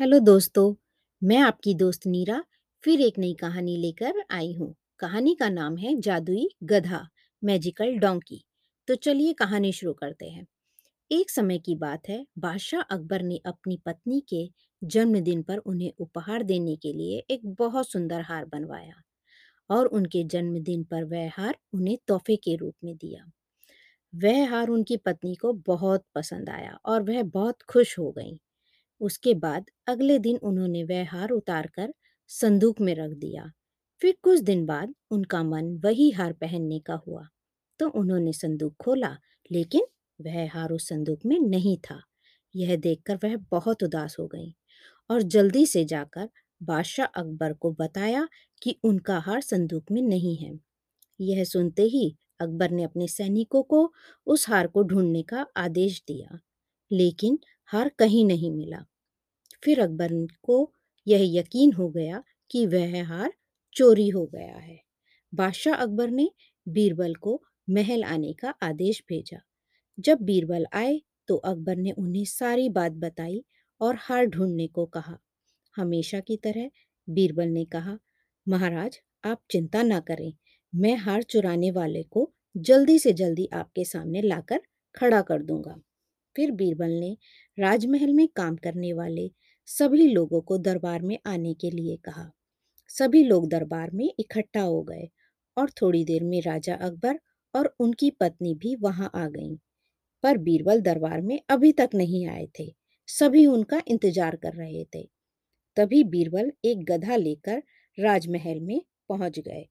Hello दोस्तों, मैं आपकी दोस्त नीरा फिर एक नई कहानी लेकर आई हूँ। कहानी का नाम है जादुई गधा मैजिकल डोंकी तो चलिए कहानी शुरू करते हैं। एक समय की बात है, बादशाह अकबर ने अपनी पत्नी के जन्मदिन पर उन्हें उपहार देने के लिए एक बहुत सुंदर हार बनवाया और उनके जन्मदिन पर वह हार उन्हें तोहफे के रूप में दिया। वह हार उनकी पत्नी को बहुत पसंद आया और वह बहुत खुश हो गई। उसके बाद अगले दिन उन्होंने वह हार उतारकर संदूक में रख दिया। फिर कुछ दिन बाद उनका मन वही हार पहनने का हुआ। तो उन्होंने संदूक खोला, लेकिन वह हार उस संदूक में नहीं था। यह देखकर वह बहुत उदास हो गई और जल्दी से जाकर बादशाह अकबर को बताया कि उनका हार संदूक में नहीं है। यह सुनते ही अकबर ने अपने सैनिकों को उस हार को ढूँढने का आदेश दिया, लेकिन हार कहीं नहीं मिला। फिर अकबर को यह यकीन हो गया कि वह हार चोरी हो गया है। बादशाह अकबर ने बीरबल को महल आने का आदेश भेजा। जब बीरबल आए तो अकबर ने उन्हें सारी बात बताई और हार ढूँढने को कहा। हमेशा की तरह बीरबल ने कहा, महाराज, आप चिंता ना करें, मैं हार चुराने वाले को जल्दी से जल्दी आपके सामने लाकर खड़ा कर दूँगा। फिर बीरबल ने राजमहल में काम करने वाले सभी लोगों को दरबार में आने के लिए कहा। सभी लोग दरबार में इकट्ठा हो गए और थोड़ी देर में राजा अकबर और उनकी पत्नी भी वहाँ आ गईं। पर बीरबल दरबार में अभी तक नहीं आए थे। सभी उनका इंतज़ार कर रहे थे। तभी बीरबल एक गधा लेकर राजमहल में पहुँच गए।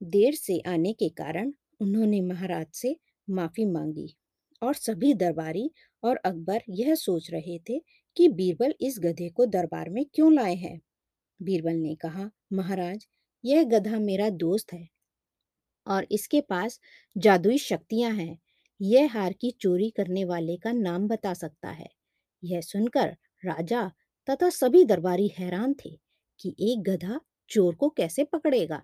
देर से आने के कारण उन्होंने महाराज से माफ़ी मांगी। और सभी दरबारी और अकबर यह सोच रहे थे कि बीरबल इस गधे को दरबार में क्यों लाए हैं। बीरबल ने कहा, महाराज, यह गधा मेरा दोस्त है और इसके पास जादुई शक्तियाँ हैं। यह हार की चोरी करने वाले का नाम बता सकता है। यह सुनकर राजा तथा सभी दरबारी हैरान थे कि एक गधा चोर को कैसे पकड़ेगा।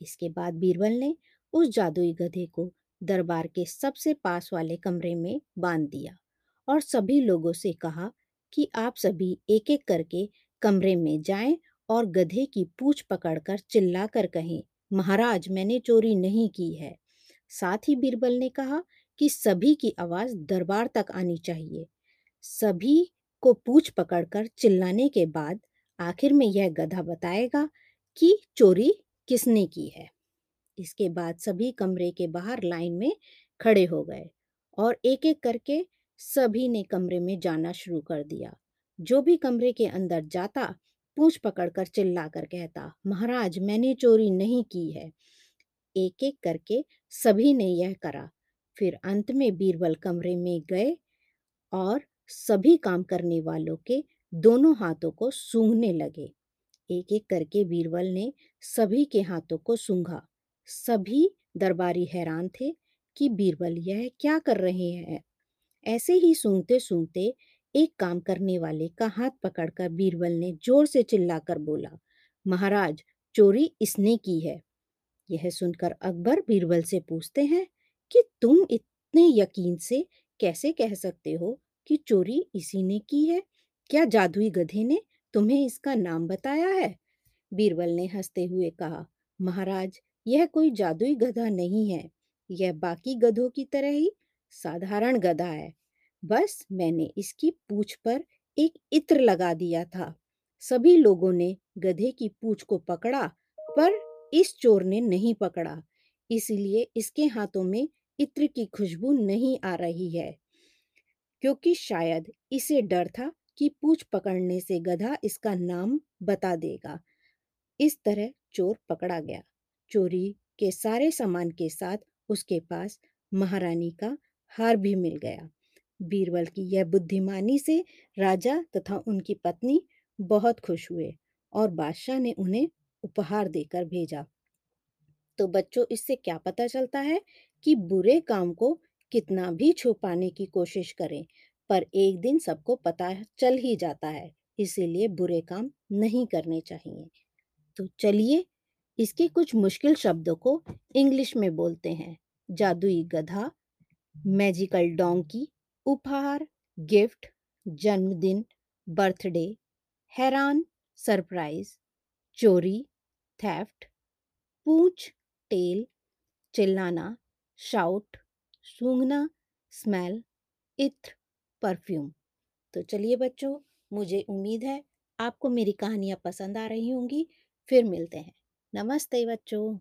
इसके बाद बीरबल ने उस जादुई गधे को दरबार के सबसे पास वाले कमरे में बाँध दिया और सभी लोगों से कहा कि आप सभी एक एक करके कमरे में जाएँ और गधे की पूछ पकड़कर चिल्लाकर कहें, महाराज, मैंने चोरी नहीं की है। साथ ही बीरबल ने कहा कि सभी की आवाज़ दरबार तक आनी चाहिए। सभी को पूछ पकड़कर चिल्लाने के बाद आखिर में यह गधा बताएगा कि चोरी किसने की है। इसके बाद सभी कमरे के बाहर लाइन में खड़े हो गए और एक एक करके सभी ने कमरे में जाना शुरू कर दिया। जो भी कमरे के अंदर जाता, पूछ पकड़कर चिल्लाकर कहता, महाराज, मैंने चोरी नहीं की है। एक एक करके सभी ने यह करा। फिर अंत में बीरबल कमरे में गए और सभी काम करने वालों के दोनों हाथों को सूंघने लगे। एक एक करके बीरबल ने सभी के हाथों को सूंघा। सभी दरबारी हैरान थे कि बीरबल यह क्या कर रहे हैं। ऐसे ही सूंघते सूंघते एक काम करने वाले का हाथ पकड़कर बीरबल ने ज़ोर से चिल्लाकर बोला, महाराज, चोरी इसने की है। यह सुनकर अकबर बीरबल से पूछते हैं कि तुम इतने यकीन से कैसे कह सकते हो कि चोरी इसी ने की है? क्या जादुई गधे ने तुम्हें इसका नाम बताया है? बीरबल ने हँसते हुए कहा, महाराज यह कोई जादुई गधा नहीं है। यह बाकी गधों की तरह ही साधारण गधा है। बस मैंने इसकी पूछ पर एक इत्र लगा दिया था। सभी लोगों ने गधे की पूछ को पकड़ा, पर इस चोर ने नहीं पकड़ा। इसलिए इसके हाथों में इत्र की खुशबू नहीं आ रही है। क्योंकि शायद इसे डर था कि पूछ पकड़ने से गधा इसका नाम बता देगा। इस तरह चोर पकड़ा गया। चोरी के सारे सामान के साथ उसके पास महारानी का हार भी मिल गया। बीरबल की यह बुद्धिमानी से राजा तथा उनकी पत्नी बहुत खुश हुए और बादशाह ने उन्हें उपहार देकर भेजा। तो बच्चों, इससे क्या पता चलता है कि बुरे काम को कितना भी छुपाने की कोशिश करें, पर एक दिन सबको पता चल ही जाता है, इसीलिए बुरे काम नहीं करने चाहिए। तो चलिए इसके कुछ मुश्किल शब्दों को इंग्लिश में बोलते हैं। जादुई गधा, मैजिकल डोंकी, उपहार, गिफ्ट, जन्मदिन, बर्थडे, हैरान, सरप्राइज़, चोरी, थेफ्ट, पूछ, टेल, चिल्लाना, शाउट, सूंघना, स्मेल, इत्र, परफ्यूम। तो चलिए बच्चों, मुझे उम्मीद है आपको मेरी कहानियाँ पसंद आ रही होंगी। फिर मिलते हैं। नमस्ते बच्चों।